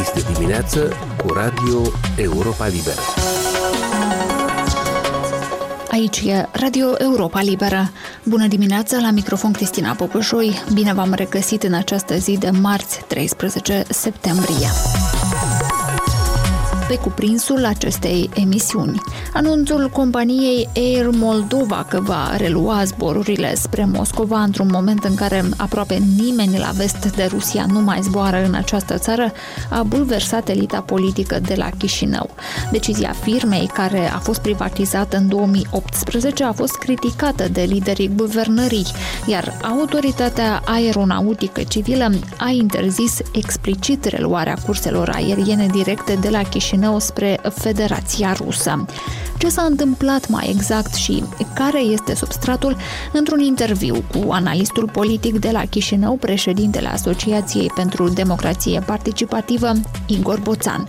Este dimineață cu Radio Europa Liberă. Aici e Radio Europa Liberă. Bună dimineața, la microfon Cristina Popășoi. Bine v-am regăsit în această zi de marți, 13 septembrie pe cuprinsul acestei emisiuni. Anunțul companiei Air Moldova că va relua zborurile spre Moscova într-un moment în care aproape nimeni la vest de Rusia nu mai zboară în această țară a bulversat elita politică de la Chișinău. Decizia firmei, care a fost privatizată în 2018, a fost criticată de liderii guvernării, iar autoritatea aeronautică civilă a interzis explicit reluarea curselor aeriene directe de la Chișinău Chișinău spre Federația Rusă. Ce s-a întâmplat mai exact și care este substratul într-un interviu cu analistul politic de la Chișinău, președintele Asociației pentru Democrație Participativă, Igor Boțan.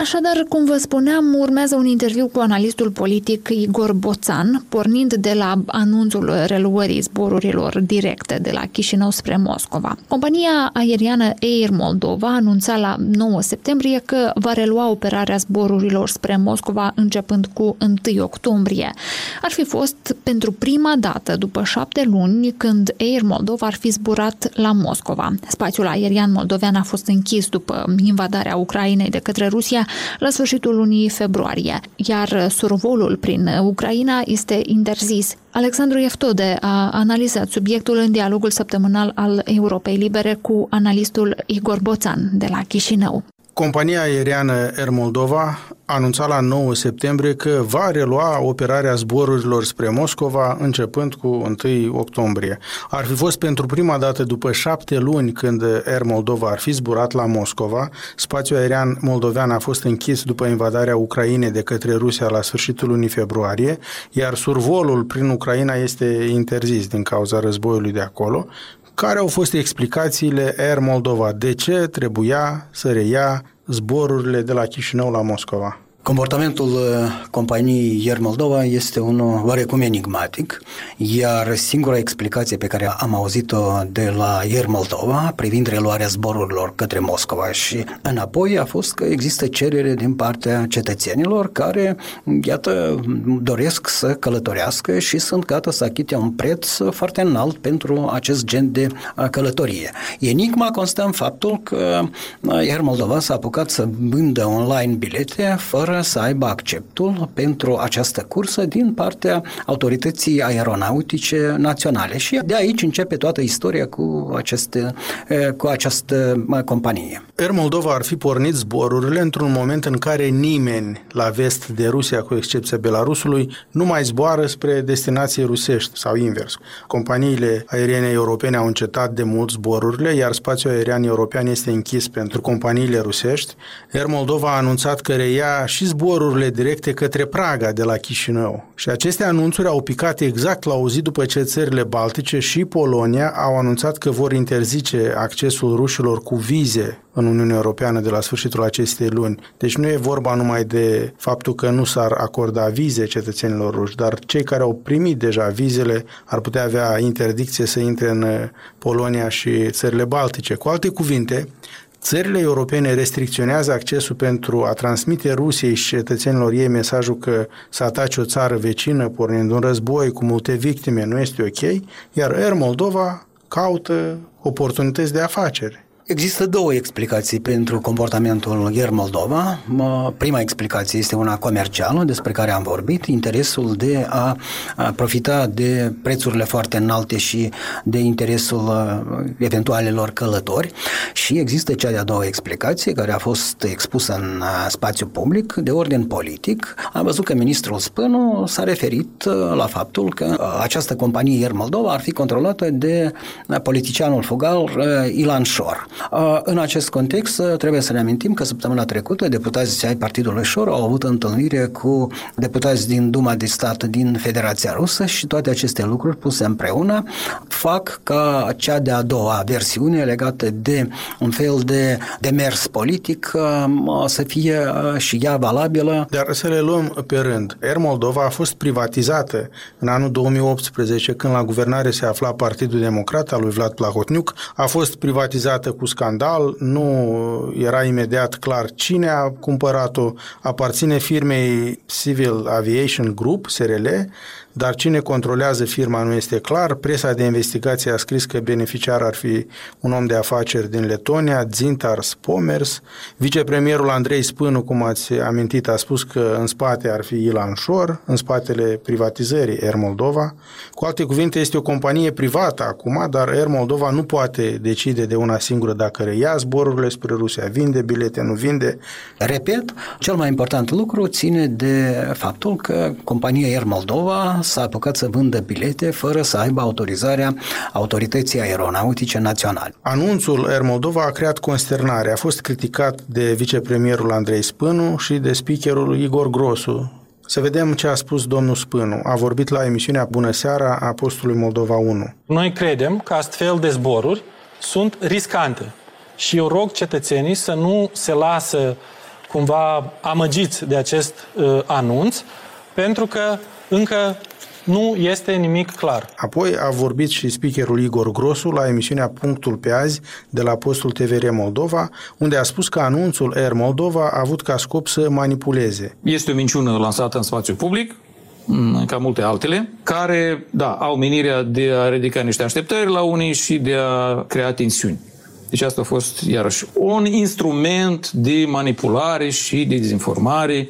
Așadar, cum vă spuneam, urmează un interviu cu analistul politic Igor Boțan, pornind de la anunțul reluării zborurilor directe de la Chișinău spre Moscova. Compania aeriană Air Moldova anunța la 9 septembrie că va relua operarea zborurilor spre Moscova începând cu 1 octombrie. Ar fi fost pentru prima dată după șapte luni când Air Moldova ar fi zburat la Moscova. Spațiul aerian moldovean a fost închis după invadarea Ucrainei de către Rusia la sfârșitul lunii februarie, iar survolul prin Ucraina este interzis. Alexandru Eftode a analizat subiectul în dialogul săptămânal al Europei Libere cu analistul Igor Boțan de la Chișinău. Compania aeriană Air Moldova anunța la 9 septembrie că va relua operarea zborurilor spre Moscova începând cu 1 octombrie. Ar fi fost pentru prima dată după șapte luni când Air Moldova ar fi zburat la Moscova. Spațiul aerian moldovean a fost închis după invadarea Ucrainei de către Rusia la sfârșitul lunii februarie, iar survolul prin Ucraina este interzis din cauza războiului de acolo. Care au fost explicațiile Air Moldova? De ce trebuia să reia zborurile de la Chișinău la Moscova? Comportamentul uh, companiei Ier Moldova este unul oarecum enigmatic, iar singura explicație pe care am auzit-o de la Ier Moldova privind reluarea zborurilor către Moscova și înapoi a fost că există cerere din partea cetățenilor care, iată, doresc să călătorească și sunt gata să achite un preț foarte înalt pentru acest gen de uh, călătorie. Enigma constă în faptul că uh, Ier Moldova s-a apucat să vândă online bilete fără să aibă acceptul pentru această cursă din partea autorității aeronautice naționale. Și de aici începe toată istoria cu, aceste, cu această companie. Air Moldova ar fi pornit zborurile într-un moment în care nimeni la vest de Rusia, cu excepția Belarusului, nu mai zboară spre destinații rusești sau invers. Companiile aeriene europene au încetat de mult zborurile, iar spațiul aerian european este închis pentru companiile rusești. Air Moldova a anunțat că reia și zborurile directe către Praga de la Chișinău. Și aceste anunțuri au picat exact la o zi după ce țările Baltice și Polonia au anunțat că vor interzice accesul rușilor cu vize în Uniunea Europeană de la sfârșitul acestei luni. Deci nu e vorba numai de faptul că nu s-ar acorda vize cetățenilor ruși, dar cei care au primit deja vizele ar putea avea interdicție să intre în Polonia și țările Baltice. Cu alte cuvinte, Țările europene restricționează accesul pentru a transmite Rusiei și cetățenilor ei mesajul că să atace o țară vecină pornind un război cu multe victime nu este ok, iar Air Moldova caută oportunități de afaceri. Există două explicații pentru comportamentul Ier Moldova. Prima explicație este una comercială, despre care am vorbit, interesul de a, profita de prețurile foarte înalte și de interesul eventualelor călători. Și există cea de-a doua explicație, care a fost expusă în spațiu public, de ordin politic. Am văzut că ministrul Spânu s-a referit la faptul că această companie Ier Moldova ar fi controlată de politicianul fugal Ilan Șor. În acest context, trebuie să ne amintim că săptămâna trecută deputații ai Partidului Șor au avut întâlnire cu deputați din Duma de Stat din Federația Rusă și toate aceste lucruri puse împreună fac ca cea de-a doua versiune legată de un fel de demers politic să fie și ea valabilă. Dar să le luăm pe rând. Air Moldova a fost privatizată în anul 2018 când la guvernare se afla Partidul Democrat al lui Vlad Plahotniuc. A fost privatizată cu scandal, nu era imediat clar cine a cumpărat-o, aparține firmei Civil Aviation Group, SRL, dar cine controlează firma nu este clar. Presa de investigație a scris că beneficiar ar fi un om de afaceri din Letonia, Zintar Spomers. Vicepremierul Andrei Spânu, cum ați amintit, a spus că în spate ar fi Ilan Șor, în spatele privatizării Air Moldova. Cu alte cuvinte, este o companie privată acum, dar Air Moldova nu poate decide de una singură dacă reia zborurile spre Rusia, vinde bilete, nu vinde. Repet, cel mai important lucru ține de faptul că compania Air Moldova s-a apucat să vândă bilete fără să aibă autorizarea autorității aeronautice naționale. Anunțul Air Moldova a creat consternare. A fost criticat de vicepremierul Andrei Spânu și de speakerul Igor Grosu, să vedem ce a spus domnul Spânu. A vorbit la emisiunea Bună Seara a postului Moldova 1. Noi credem că astfel de zboruri sunt riscante și eu rog cetățenii să nu se lasă cumva amăgiți de acest uh, anunț, pentru că încă nu este nimic clar. Apoi a vorbit și speakerul Igor Grosu la emisiunea Punctul pe azi de la postul TVR Moldova, unde a spus că anunțul Air Moldova a avut ca scop să manipuleze. Este o minciună lansată în spațiu public, ca multe altele, care, da, au menirea de a ridica niște așteptări la unii și de a crea tensiuni. Deci asta a fost, iarăși, un instrument de manipulare și de dezinformare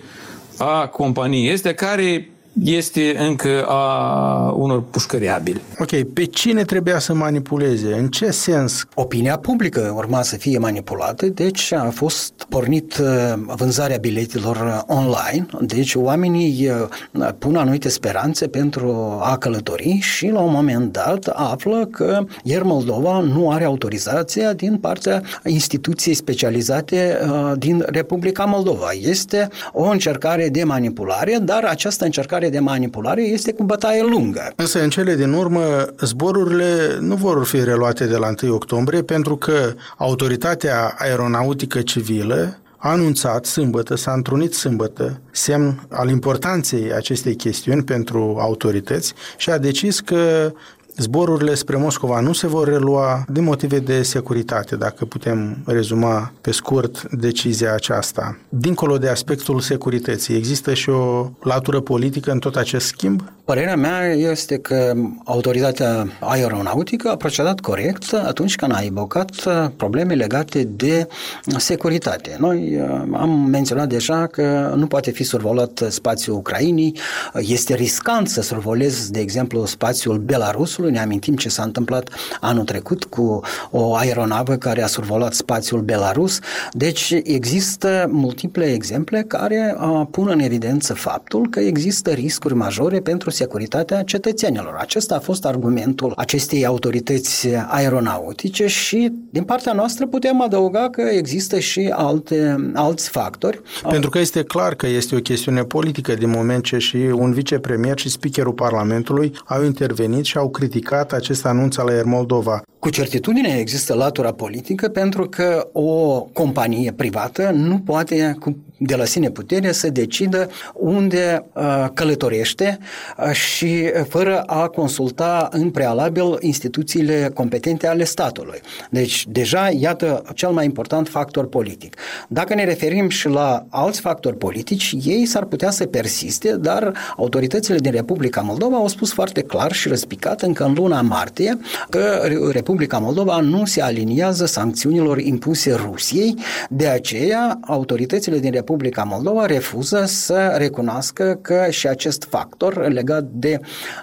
a companiei este care este încă a unor pușcăriabili. Ok, pe cine trebuia să manipuleze? În ce sens? Opinia publică urma să fie manipulată, deci a fost pornit uh, vânzarea biletelor online, deci oamenii uh, pun anumite speranțe pentru a călători și la un moment dat află că iar Moldova nu are autorizația din partea instituției specializate uh, din Republica Moldova. Este o încercare de manipulare, dar această încercare încercare de manipulare este cu bătaie lungă. Însă, în cele din urmă, zborurile nu vor fi reluate de la 1 octombrie pentru că Autoritatea Aeronautică Civilă a anunțat sâmbătă, s-a întrunit sâmbătă, semn al importanței acestei chestiuni pentru autorități și a decis că Zborurile spre Moscova nu se vor relua din motive de securitate, dacă putem rezuma pe scurt decizia aceasta. Dincolo de aspectul securității, există și o latură politică în tot acest schimb? Părerea mea este că autoritatea aeronautică a procedat corect atunci când a evocat probleme legate de securitate. Noi uh, am menționat deja că nu poate fi survolat spațiul Ucrainii, este riscant să survolezi, de exemplu, spațiul Belarusului, spațiului. Ne amintim ce s-a întâmplat anul trecut cu o aeronavă care a survolat spațiul Belarus. Deci există multiple exemple care pun în evidență faptul că există riscuri majore pentru securitatea cetățenilor. Acesta a fost argumentul acestei autorități aeronautice și din partea noastră putem adăuga că există și alte, alți factori. Pentru că este clar că este o chestiune politică din moment ce și un vicepremier și speakerul Parlamentului au intervenit și au criticat criticat acest anunț al Air Moldova. Cu certitudine există latura politică pentru că o companie privată nu poate cu de la sine putere să decidă unde uh, călătorește uh, și fără a consulta în prealabil instituțiile competente ale statului. Deci, deja, iată, cel mai important factor politic. Dacă ne referim și la alți factori politici, ei s-ar putea să persiste, dar autoritățile din Republica Moldova au spus foarte clar și răspicat încă în luna martie că Republica Moldova nu se aliniază sancțiunilor impuse Rusiei, de aceea autoritățile din Republica Moldova refuză să recunoască că și acest factor legat de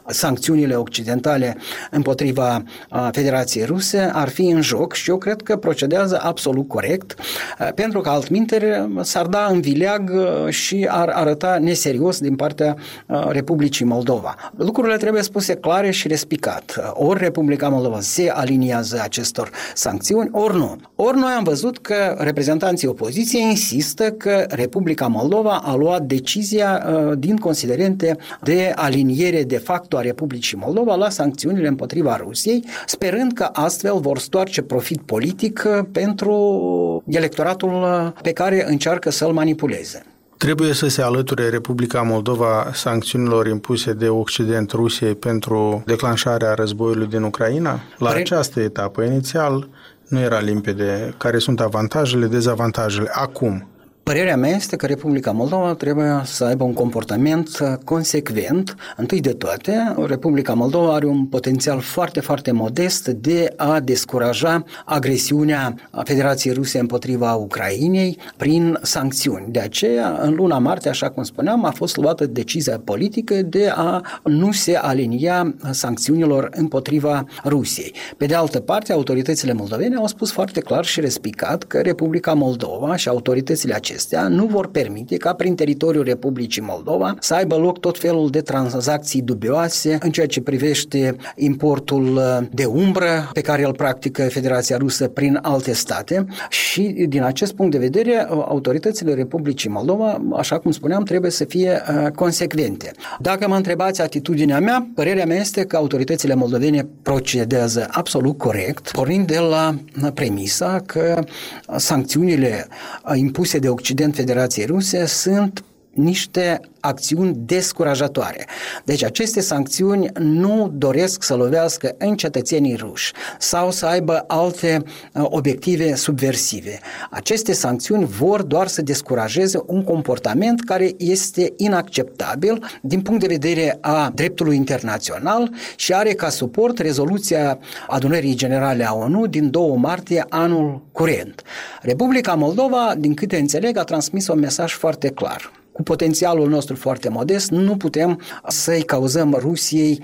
sancțiunile occidentale împotriva Federației Ruse ar fi în joc și eu cred că procedează absolut corect, pentru că altminteri s-ar da în vileag și ar arăta neserios din partea Republicii Moldova. Lucrurile trebuie spuse clare și respicat. Ori Republica Moldova se aliniază aliniază acestor sancțiuni, ori nu. Ori noi am văzut că reprezentanții opoziției insistă că Republica Moldova a luat decizia uh, din considerente de aliniere de facto a Republicii Moldova la sancțiunile împotriva Rusiei, sperând că astfel vor stoarce profit politic uh, pentru electoratul uh, pe care încearcă să-l manipuleze. Trebuie să se alăture Republica Moldova sancțiunilor impuse de Occident Rusiei pentru declanșarea războiului din Ucraina? La Pare... această etapă inițial nu era limpede care sunt avantajele, dezavantajele. Acum, Părerea mea este că Republica Moldova trebuie să aibă un comportament uh, consecvent. Întâi de toate, Republica Moldova are un potențial foarte, foarte modest de a descuraja agresiunea Federației Ruse împotriva Ucrainei prin sancțiuni. De aceea, în luna martie, așa cum spuneam, a fost luată decizia politică de a nu se alinia sancțiunilor împotriva Rusiei. Pe de altă parte, autoritățile moldovene au spus foarte clar și respicat că Republica Moldova și autoritățile acestea acestea nu vor permite ca prin teritoriul Republicii Moldova să aibă loc tot felul de tranzacții dubioase în ceea ce privește importul uh, de umbră pe care îl practică Federația Rusă prin alte state și din acest punct de vedere uh, autoritățile Republicii Moldova, așa cum spuneam, trebuie să fie uh, consecvente. Dacă mă întrebați atitudinea mea, părerea mea este că autoritățile moldovene procedează absolut corect, pornind de la premisa că sancțiunile impuse de Occident Federației Ruse sunt niște acțiuni descurajatoare. Deci aceste sancțiuni nu doresc să lovească în cetățenii ruși sau să aibă alte uh, obiective subversive. Aceste sancțiuni vor doar să descurajeze un comportament care este inacceptabil din punct de vedere a dreptului internațional și are ca suport rezoluția adunării generale a ONU din 2 martie anul curent. Republica Moldova, din câte înțeleg, a transmis un mesaj foarte clar cu potențialul nostru foarte modest, nu putem să-i cauzăm Rusiei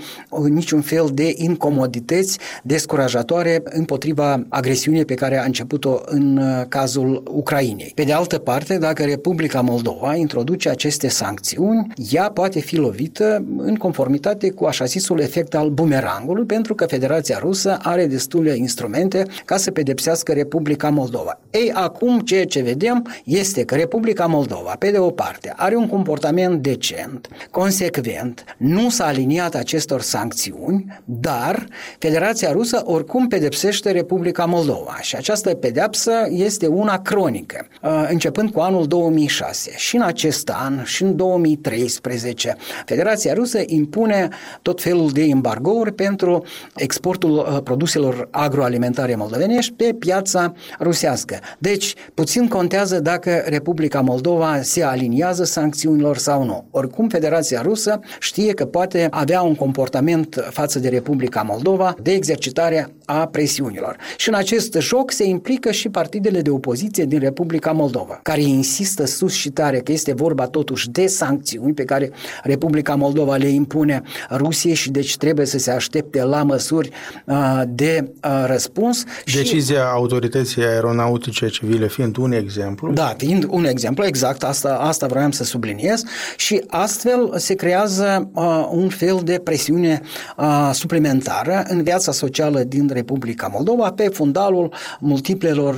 niciun fel de incomodități descurajatoare împotriva agresiunii pe care a început-o în uh, cazul Ucrainei. Pe de altă parte, dacă Republica Moldova introduce aceste sancțiuni, ea poate fi lovită în conformitate cu așa zisul efect al bumerangului, pentru că Federația Rusă are destule instrumente ca să pedepsească Republica Moldova. Ei, acum ceea ce vedem este că Republica Moldova, pe de o parte, are un comportament decent, consecvent, nu s-a aliniat acestor sancțiuni, dar Federația Rusă oricum pedepsește Republica Moldova și această pedepsă este una cronică, uh, începând cu anul 2006. Și în acest an, și în 2013, Federația Rusă impune tot felul de embargouri pentru exportul uh, produselor agroalimentare moldovenești pe piața rusească. Deci, puțin contează dacă Republica Moldova se aliniază sancțiunilor sau nu. Oricum, Federația Rusă știe că poate avea un comportament față de Republica Moldova de exercitare a presiunilor. Și în acest joc se implică și partidele de opoziție din Republica Moldova, care insistă sus și tare că este vorba totuși de sancțiuni pe care Republica Moldova le impune Rusiei și deci trebuie să se aștepte la măsuri uh, de uh, răspuns. Decizia și... autorității aeronautice civile fiind un exemplu. Da, fiind un exemplu, exact, asta, asta vreau să subliniez și astfel se creează uh, un fel de presiune uh, suplimentară în viața socială din Republica Moldova pe fundalul multiplelor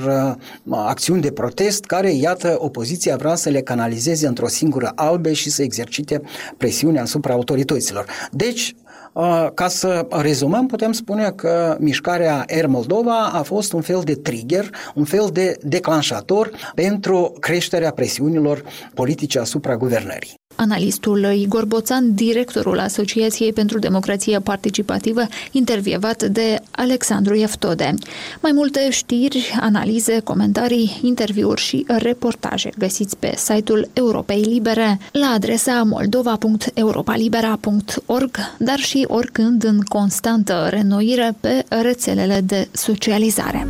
uh, acțiuni de protest care, iată, opoziția vrea să le canalizeze într-o singură albe și să exercite presiune asupra autorităților. Deci, uh, ca să rezumăm, putem spune că mișcarea Air Moldova a fost un fel de trigger, un fel de declanșator pentru creșterea presiunilor politice asupra guvernării. Analistul Igor Boțan, directorul Asociației pentru Democrație Participativă, intervievat de Alexandru Eftode. Mai multe știri, analize, comentarii, interviuri și reportaje găsiți pe site-ul Europei Libere la adresa moldova.europalibera.org, dar și oricând în constantă renoire pe rețelele de socializare.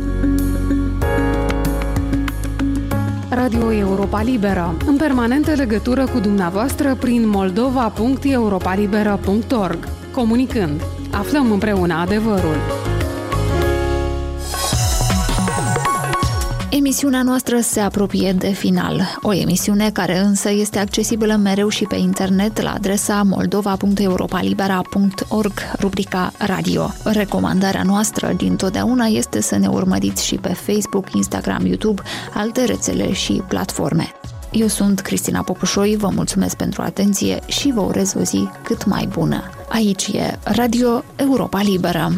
Radio Europa Liberă, în permanentă legătură cu dumneavoastră prin moldova.europalibera.org. Comunicând, aflăm împreună adevărul. Emisiunea noastră se apropie de final, o emisiune care însă este accesibilă mereu și pe internet la adresa moldova.europalibera.org, rubrica Radio. Recomandarea noastră din totdeauna este să ne urmăriți și pe Facebook, Instagram, YouTube, alte rețele și platforme. Eu sunt Cristina Popușoi, vă mulțumesc pentru atenție și vă urez o zi cât mai bună. Aici e Radio Europa Liberă.